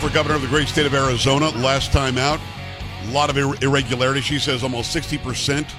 for governor of the great state of Arizona. Last time out, a lot of ir- irregularity. She says almost 60%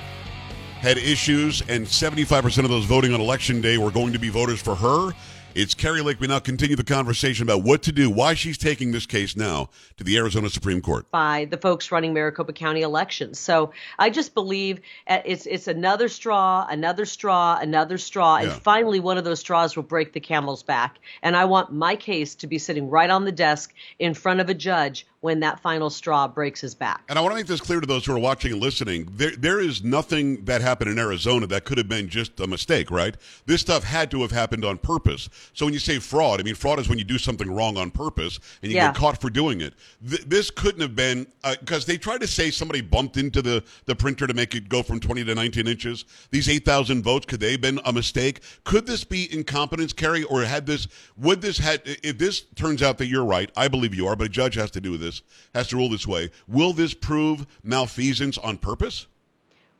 had issues, and 75% of those voting on election day were going to be voters for her. It's Kari Lake. We now continue the conversation about what to do, why she's taking this case now to the Arizona Supreme Court. By the folks running Maricopa County elections. So I just believe uh, it's it's another straw, another straw, another straw, and finally one of those straws will break the camel's back. And I want my case to be sitting right on the desk in front of a judge when that final straw breaks his back. And I want to make this clear to those who are watching and listening. There, there is nothing that happened in Arizona that could have been just a mistake, right? This stuff had to have happened on purpose. So when you say fraud, I mean, fraud is when you do something wrong on purpose and you Yeah. get caught for doing it. Th- this couldn't have been, uh, because they tried to say somebody bumped into the, the printer to make it go from 20 to 19 inches. These 8,000 votes, could they have been a mistake? Could this be incompetence, Kari, or had this, would this had, if this turns out that you're right, I believe you are, but a judge has to do this, has to rule this way, will this prove malfeasance on purpose?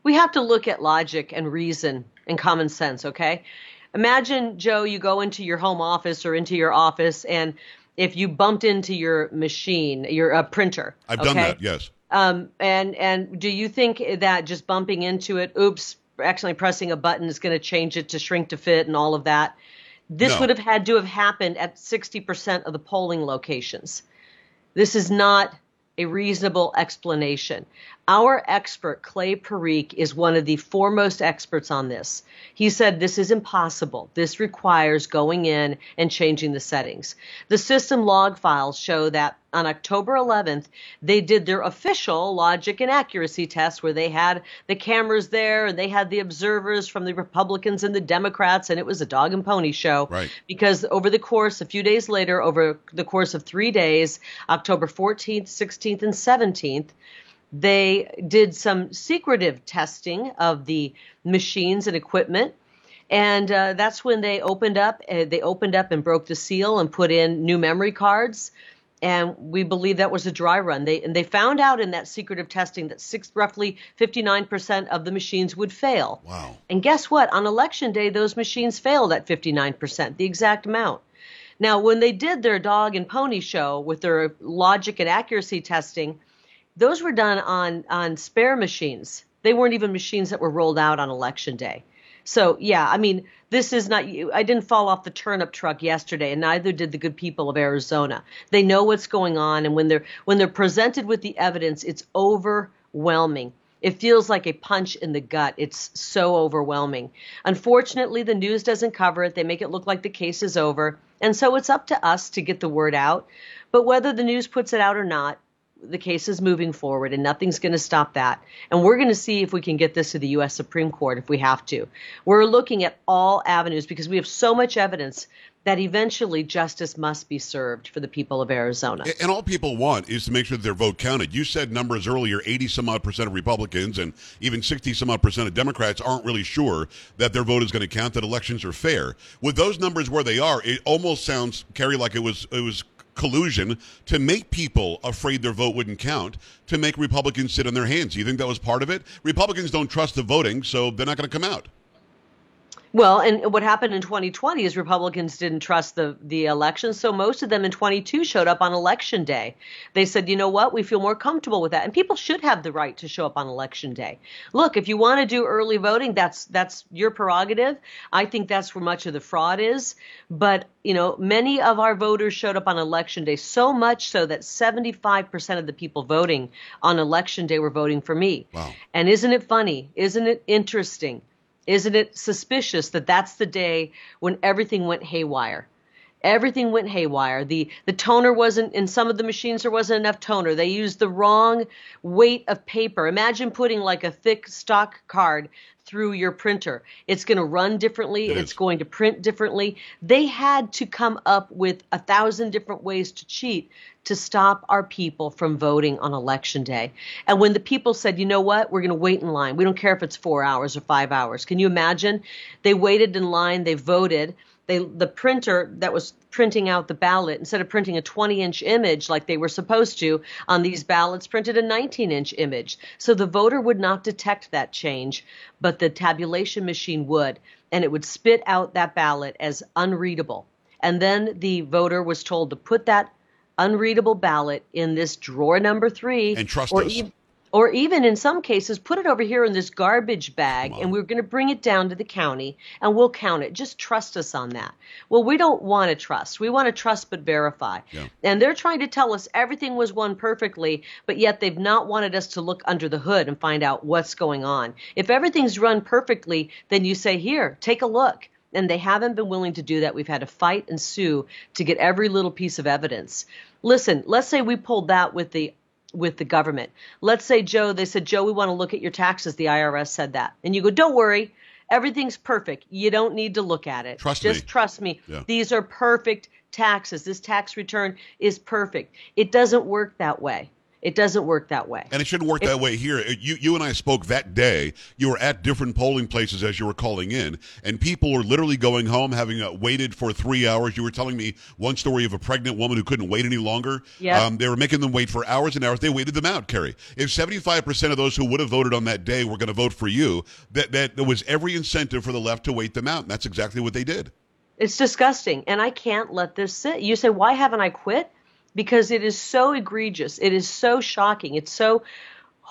we have to look at logic and reason and common sense, okay? Imagine, Joe, you go into your home office or into your office, and if you bumped into your machine, your uh, printer, I've done that, yes. Um, and and do you think that just bumping into it, oops, accidentally pressing a button is going to change it to shrink to fit and all of that? This No. would have had to have happened at 60% of the polling locations. This is not a reasonable explanation. Our expert, Clay Parikh, is one of the foremost experts on this. He said this is impossible. This requires going in and changing the settings. The system log files show that on October 11th, they did their official logic and accuracy test where they had the cameras there and they had the observers from the Republicans and the Democrats, and it was a dog and pony show Right. because over the course, a few days later, over the course of three days, October 14th, 16th, and 17th, they did some secretive testing of the machines and equipment. And uh, that's when they opened up. Uh, they opened up and broke the seal and put in new memory cards. And we believe that was a dry run. They and they found out in that secretive testing that six, roughly 59% of the machines would fail. Wow. And guess what? On election day, those machines failed at 59%, the exact amount. Now, when they did their dog and pony show with their logic and accuracy testing, those were done on, on spare machines. They weren't even machines that were rolled out on election day. So, yeah, I mean, this is not, I didn't fall off the turnip truck yesterday, and neither did the good people of Arizona. They know what's going on, and when they're, when they're presented with the evidence, it's overwhelming. It feels like a punch in the gut. It's so overwhelming. Unfortunately, the news doesn't cover it. They make it look like the case is over. And so it's up to us to get the word out. But whether the news puts it out or not, the case is moving forward and nothing's going to stop that. And we're going to see if we can get this to the U.S. Supreme Court if we have to. We're looking at all avenues because we have so much evidence that eventually justice must be served for the people of Arizona. And all people want is to make sure that their vote counted. You said numbers earlier 80 some odd percent of Republicans and even 60 some odd percent of Democrats aren't really sure that their vote is going to count, that elections are fair. With those numbers where they are, it almost sounds, Kari, like it was, it was collusion to make people afraid their vote wouldn't count, to make Republicans sit on their hands. You think that was part of it? Republicans don't trust the voting, so they're not going to come out. Well, and what happened in 2020 is Republicans didn't trust the the election, so most of them in 22 showed up on election day. They said, "You know what? We feel more comfortable with that." And people should have the right to show up on election day. Look, if you want to do early voting, that's that's your prerogative. I think that's where much of the fraud is, but you know, many of our voters showed up on election day, so much so that 75% of the people voting on election day were voting for me. Wow. And isn't it funny? Isn't it interesting? Isn't it suspicious that that's the day when everything went haywire? Everything went haywire. The the toner wasn't in some of the machines there wasn't enough toner. They used the wrong weight of paper. Imagine putting like a thick stock card through your printer. It's going to run differently. It it's is. going to print differently. They had to come up with a thousand different ways to cheat to stop our people from voting on election day. And when the people said, you know what, we're going to wait in line. We don't care if it's four hours or five hours. Can you imagine? They waited in line. They voted. They, the printer that was printing out the ballot, instead of printing a 20 inch image like they were supposed to on these ballots, printed a 19 inch image. So the voter would not detect that change, but the tabulation machine would, and it would spit out that ballot as unreadable. And then the voter was told to put that unreadable ballot in this drawer number three, and trust or us. e- or even in some cases, put it over here in this garbage bag, and we're going to bring it down to the county, and we'll count it. Just trust us on that. Well, we don't want to trust. We want to trust but verify. Yeah. And they're trying to tell us everything was won perfectly, but yet they've not wanted us to look under the hood and find out what's going on. If everything's run perfectly, then you say, here, take a look and they haven't been willing to do that. We've had to fight and sue to get every little piece of evidence. Listen, let's say we pulled that with the with the government. Let's say Joe, they said, Joe, we want to look at your taxes. The IRS said that. And you go, don't worry, everything's perfect. You don't need to look at it. Trust Just me. trust me. Yeah. These are perfect taxes. This tax return is perfect. It doesn't work that way. It doesn't work that way. And it shouldn't work that way here. You, you and I spoke that day. You were at different polling places as you were calling in, and people were literally going home, having uh, waited for three hours. You were telling me one story of a pregnant woman who couldn't wait any longer. Yeah. Um, they were making them wait for hours and hours. They waited them out, Kari. If 75% of those who would have voted on that day were going to vote for you, that, that there was every incentive for the left to wait them out. And that's exactly what they did. It's disgusting, and I can't let this sit. You say, why haven't I quit? Because it is so egregious. It is so shocking. It's so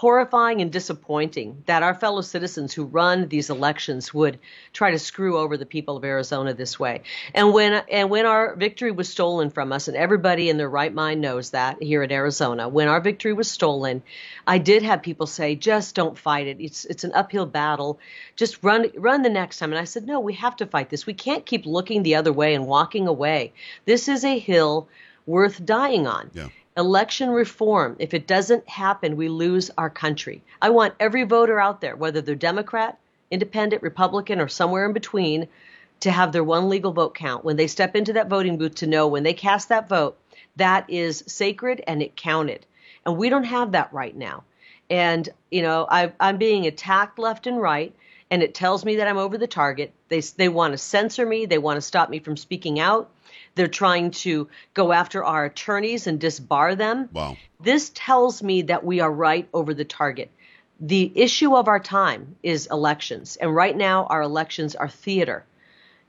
horrifying and disappointing that our fellow citizens who run these elections would try to screw over the people of Arizona this way. And when and when our victory was stolen from us, and everybody in their right mind knows that here in Arizona, when our victory was stolen, I did have people say, "Just don't fight it. It's it's an uphill battle. Just run run the next time." And I said, "No, we have to fight this. We can't keep looking the other way and walking away. This is a hill worth dying on." Yeah. Election reform, if it doesn't happen, we lose our country. I want every voter out there, whether they're Democrat, Independent, Republican, or somewhere in between, to have their one legal vote count. When they step into that voting booth, to know when they cast that vote, that is sacred and it counted. And we don't have that right now. And, you know, I, I'm being attacked left and right, and it tells me that I'm over the target. They, they want to censor me, they want to stop me from speaking out. They're trying to go after our attorneys and disbar them. Wow. This tells me that we are right over the target. The issue of our time is elections. And right now, our elections are theater.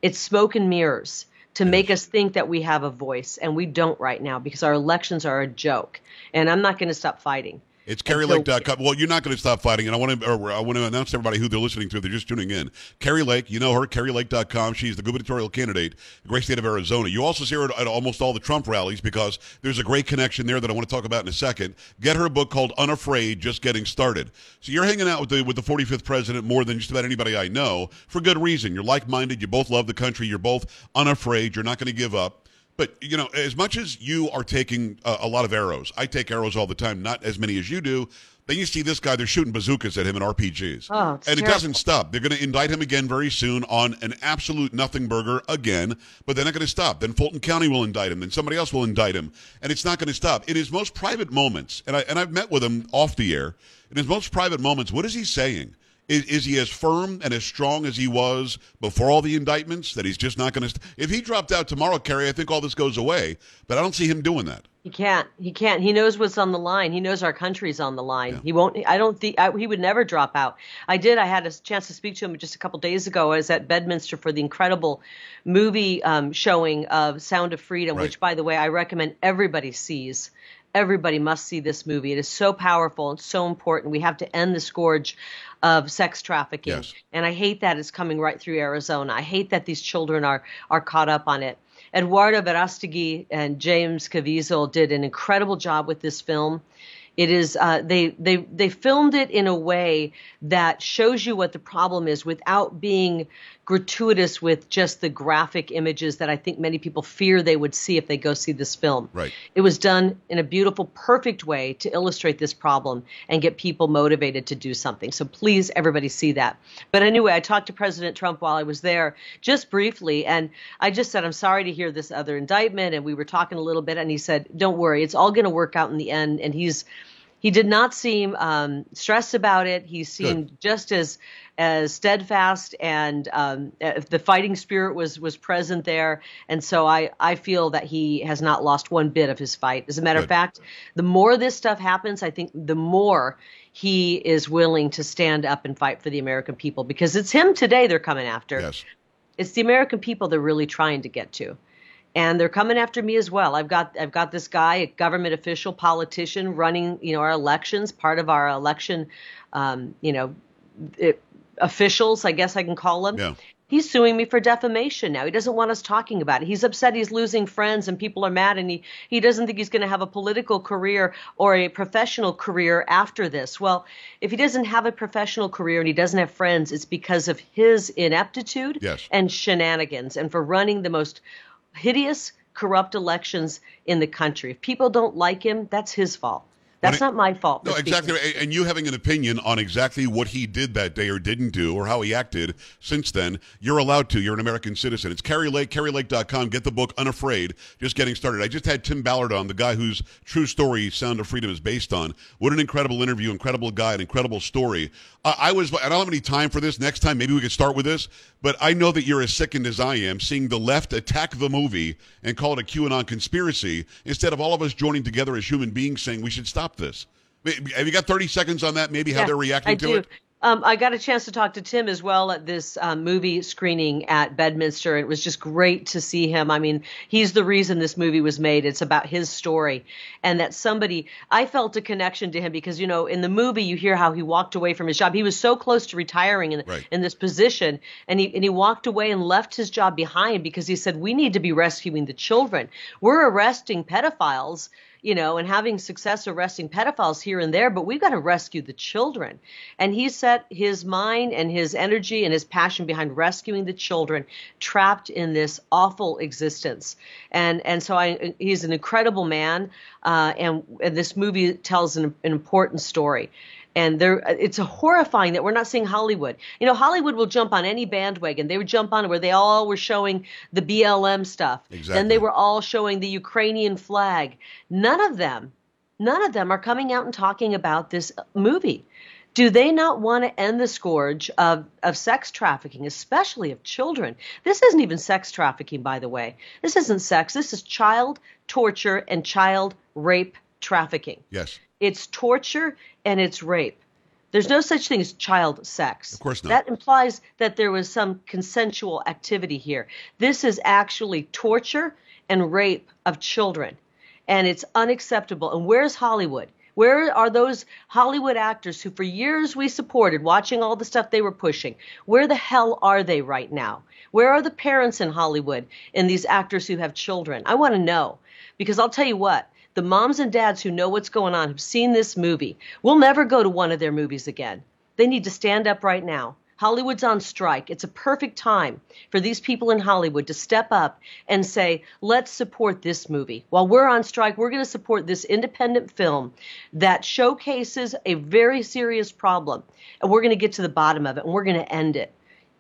It's smoke and mirrors to make us think that we have a voice. And we don't right now because our elections are a joke. And I'm not going to stop fighting. It's KariLake.com. Well, you're not going to stop fighting, and I want to I want to announce to everybody who they're listening to. They're just tuning in. Kari Lake, you know her, KariLake.com. She's the gubernatorial candidate, the great state of Arizona. You also see her at, at almost all the Trump rallies because there's a great connection there that I want to talk about in a second. Get her a book called Unafraid, Just Getting Started. So you're hanging out with the with the 45th president more than just about anybody I know for good reason. You're like-minded. You both love the country. You're both unafraid. You're not going to give up. But you know, as much as you are taking uh, a lot of arrows, I take arrows all the time. Not as many as you do. Then you see this guy; they're shooting bazookas at him and RPGs, Oh, and it doesn't stop. They're going to indict him again very soon on an absolute nothing burger again. But they're not going to stop. Then Fulton County will indict him. Then somebody else will indict him, and it's not going to stop. In his most private moments, and I and I've met with him off the air. In his most private moments, what is he saying? Is, is he as firm and as strong as he was before all the indictments that he's just not going to? St- if he dropped out tomorrow, Kari, I think all this goes away. But I don't see him doing that. He can't. He can't. He knows what's on the line. He knows our country's on the line. He won't. I don't think I, he would never drop out. I did. I had a chance to speak to him just a couple days ago. I was at Bedminster for the incredible movie um, showing of Sound of Freedom, Right. which, by the way, I recommend everybody sees. Everybody must see this movie. It is so powerful and so important. We have to end the scourge of sex trafficking. Yes. And I hate that it's coming right through Arizona. I hate that these children are are caught up on it. Eduardo Verastegui and James Caviezel did an incredible job with this film. It is uh, they they they filmed it in a way that shows you what the problem is without being gratuitous with just the graphic images that I think many people fear they would see if they go see this film. Right. It was done in a beautiful, perfect way to illustrate this problem and get people motivated to do something. So please, everybody, see that. But anyway, I talked to President Trump while I was there just briefly, and I just said, I'm sorry to hear this other indictment. And we were talking a little bit, and he said, Don't worry, it's all going to work out in the end. And he's he did not seem um, stressed about it. He seemed just as as steadfast, and um, uh, the fighting spirit was was present there. And so I I feel that he has not lost one bit of his fight. As a matter Good. of fact, the more this stuff happens, I think the more he is willing to stand up and fight for the American people because it's him today they're coming after Yes. it's the American people they're really trying to get to. And they're coming after me as well. I've got I've got this guy, a government official, politician, running you know our elections, part of our election, um, you know, it, officials, I guess I can call them. Yeah. He's suing me for defamation now. He doesn't want us talking about it. He's upset he's losing friends and people are mad and he, he doesn't think he's going to have a political career or a professional career after this. Well, if he doesn't have a professional career and he doesn't have friends, it's because of his ineptitude Yes. and shenanigans and for running the most hideous, corrupt elections in the country. If people don't like him, that's his fault. That's it- not my fault. No, exactly. And you having an opinion on exactly what he did that day or didn't do or how he acted since then, you're allowed to. You're an American citizen. It's Kari Lake, karilake.com. Get the book Unafraid. Just getting started. I just had Tim Ballard on, the guy whose true story Sound of Freedom is based on. What an incredible interview, incredible guy, an incredible story. Uh, I was, I don't have any time for this. Next time, maybe we could start with this. But I know that you're as sickened as I am seeing the left attack the movie and call it a QAnon conspiracy instead of all of us joining together as human beings saying we should stop this. Have you got 30 seconds on that? Maybe how Yeah, they're reacting I to do. it? Um, I got a chance to talk to Tim as well at this um, movie screening at Bedminster. It was just great to see him. I mean, he's the reason this movie was made. It's about his story. And that somebody, I felt a connection to him because, you know, in the movie, you hear how he walked away from his job. He was so close to retiring in, Right. in this position. And he, and he walked away and left his job behind because he said, we need to be rescuing the children. We're arresting pedophiles you know, and having success arresting pedophiles here and there, but we've got to rescue the children. And he set his mind and his energy and his passion behind rescuing the children trapped in this awful existence. And and so I, he's an incredible man, uh, and, and this movie tells an, an important story. And there, it's horrifying that we're not seeing Hollywood. You know, Hollywood will jump on any bandwagon. They would jump on it where they all were showing the BLM stuff. Exactly. Then they were all showing the Ukrainian flag. None of them, none of them are coming out and talking about this movie. Do they not want to end the scourge of, of sex trafficking, especially of children? This isn't even sex trafficking, by the way. This isn't sex. This is child torture and child rape trafficking. Yes. It's torture and it's rape. There's no such thing as child sex. Of course not. That implies that there was some consensual activity here. This is actually torture and rape of children. And it's unacceptable. And where's Hollywood? Where are those Hollywood actors who for years we supported, watching all the stuff they were pushing? Where the hell are they right now? Where are the parents in Hollywood and these actors who have children? I want to know. Because I'll tell you what, the moms and dads who know what's going on, have seen this movie, We'll never go to one of their movies again. They need to stand up right now. Hollywood's on strike. It's a perfect time for these people in Hollywood to step up and say, let's support this movie. While we're on strike, we're going to support this independent film that showcases a very serious problem. And we're going to get to the bottom of it and we're going to end it.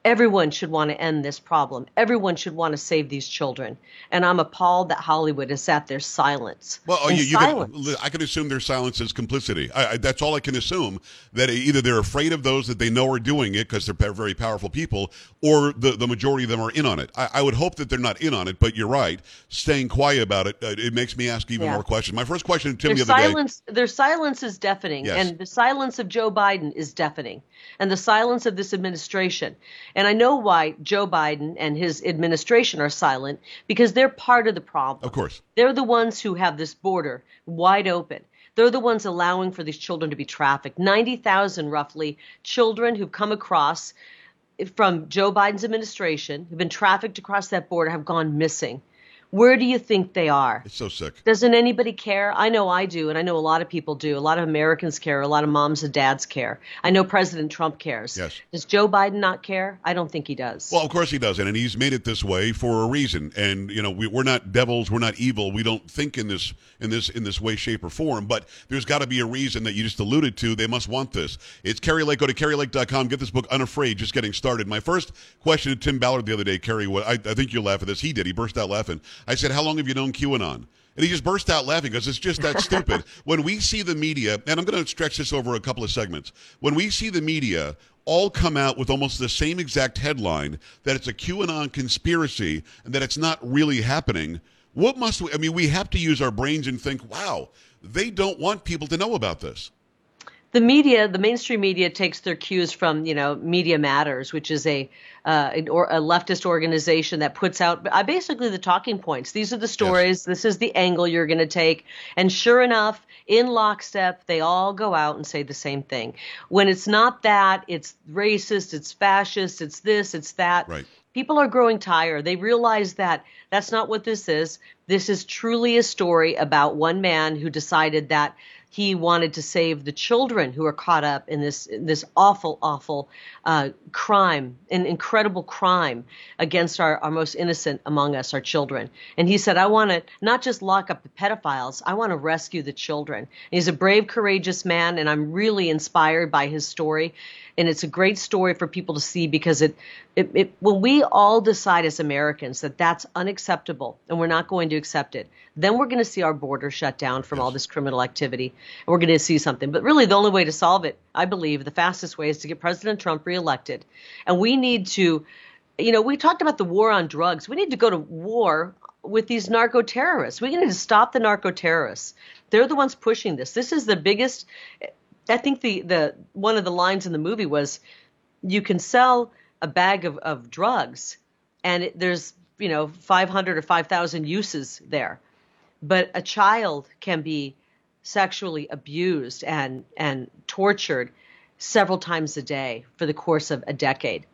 Everyone should want to end this problem. Everyone should want to save these children. And I'm appalled that Hollywood is at their silence. Well, oh, you, you I can assume their silence is complicity. I, I, that's all I can assume. That either they're afraid of those that they know are doing it because they're very powerful people, or the, the majority of them are in on it. I, I would hope that they're not in on it, but you're right. Staying quiet about it, uh, it makes me ask even Yeah. more questions. My first question to Tim Their the other day. silence, their silence is deafening, Yes. and the silence of Joe Biden is deafening, and the silence of this administration. And I know why Joe Biden and his administration are silent because they're part of the problem. Of course. They're the ones who have this border wide open. They're the ones allowing for these children to be trafficked. 90,000 roughly children who've come across from Joe Biden's administration, who've been trafficked across that border, have gone missing. Where do you think they are? It's so sick. Doesn't anybody care? I know I do, and I know a lot of people do. A lot of Americans care. A lot of moms and dads care. I know President Trump cares. Yes. Does Joe Biden not care? I don't think he does. Well, of course he doesn't, and he's made it this way for a reason. And you know, we, we're not devils, we're not evil. We don't think in this in this in this way, shape, or form. But there's got to be a reason that you just alluded to. They must want this. It's Kari Lake. Go to karilake.com. Get this book, Unafraid. Just getting started. My first question to Tim Ballard the other day, wa- I, I think you'll laugh at this. He did. He burst out laughing. I said, "How long have you known QAnon?" And he just burst out laughing because it's just that stupid. When we see the media, and I'm going to stretch this over a couple of segments. When we see the media all come out with almost the same exact headline that it's a QAnon conspiracy and that it's not really happening, what must we? I mean, we have to use our brains and think, wow, they don't want people to know about this. The media, the mainstream media, takes their cues from you know Media Matters, which is a uh, or a leftist organization that puts out uh, basically the talking points. These are the stories. Yes. This is the angle you're going to take. And sure enough, in lockstep, they all go out and say the same thing. When it's not that, it's racist, it's fascist, it's this, it's that. Right. People are growing tired. They realize that that's not what this is. This is truly a story about one man who decided that he wanted to save the children who are caught up in this this awful, awful uh, crime, an incredible crime against our, our most innocent among us, our children. And he said, I want to not just lock up the pedophiles, I want to rescue the children. And he's a brave, courageous man, and I'm really inspired by his story and it's a great story for people to see because it, it, it, when we all decide as Americans that that's unacceptable and we're not going to accept it, then we're going to see our border shut down from all this criminal activity, and we're going to see something. But really, the only way to solve it, I believe, the fastest way is to get President Trump reelected, and we need to. You know, we talked about the war on drugs. We need to go to war with these narco terrorists. We need to stop the narco terrorists. They're the ones pushing this. This is the biggest I think the the one of the lines in the movie was, you can sell a bag of, of drugs, and it, there's you know 500 or 5,000 uses there, but a child can be sexually abused and and tortured several times a day for the course of a decade.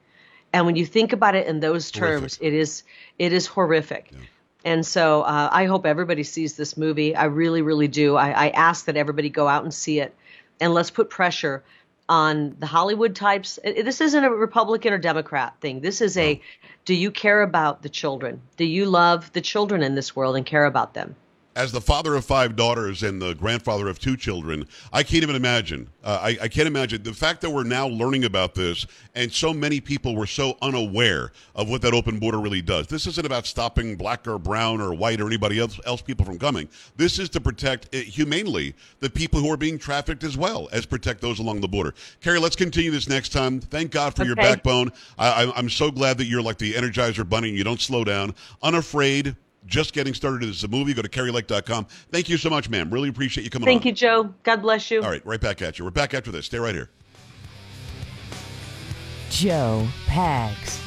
And when you think about it in those terms, horrific. it is it is horrific. Yeah. And so uh, I hope everybody sees this movie. I really, really do. I, I ask that everybody go out and see it and let's put pressure on the Hollywood types. This isn't a Republican or Democrat thing. This is a do you care about the children? Do you love the children in this world and care about them? As the father of five daughters and the grandfather of two children, I can't even imagine. Uh, I, I, can't imagine the fact that we're now learning about this, and so many people were so unaware of what that open border really does. This isn't about stopping black or brown or white or anybody else, else people from coming. This is to protect uh, humanely the people who are being trafficked as well as protect those along the border. Kari, let's continue this next time. Thank God for okay. your backbone. I, I'm so glad that you're like the Energizer Bunny and you don't slow down. Unafraid just getting started as a movie. Go to KariLake.com. Thank you so much, ma'am. Really appreciate you coming Thank on. you, Joe. God bless you. All right, right back at you. We're back after this. Stay right here. Joe Pags.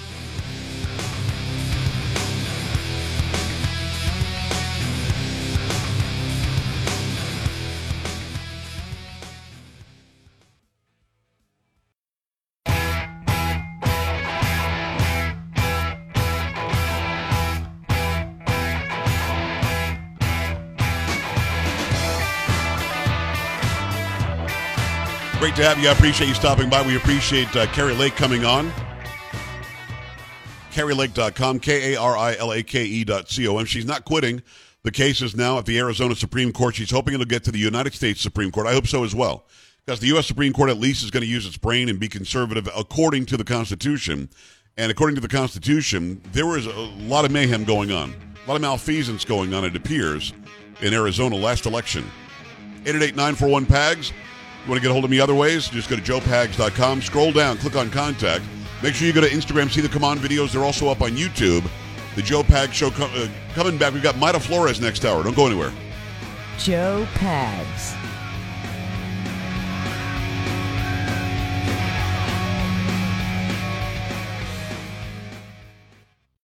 Great to have you. I appreciate you stopping by. We appreciate uh, Kari Lake coming on. KariLake.com, K A R I L A K E dot C O M. She's not quitting. The case is now at the Arizona Supreme Court. She's hoping it'll get to the United States Supreme Court. I hope so as well. Because the U.S. Supreme Court at least is going to use its brain and be conservative according to the Constitution. And according to the Constitution, there was a lot of mayhem going on, a lot of malfeasance going on, it appears, in Arizona last election. 888 941 PAGS. Want to get a hold of me other ways? Just go to joepags.com, scroll down, click on contact. Make sure you go to Instagram, see the Come On videos. They're also up on YouTube. The Joe Pags Show uh, coming back. We've got Mayra Flores next hour. Don't go anywhere. Joe Pags.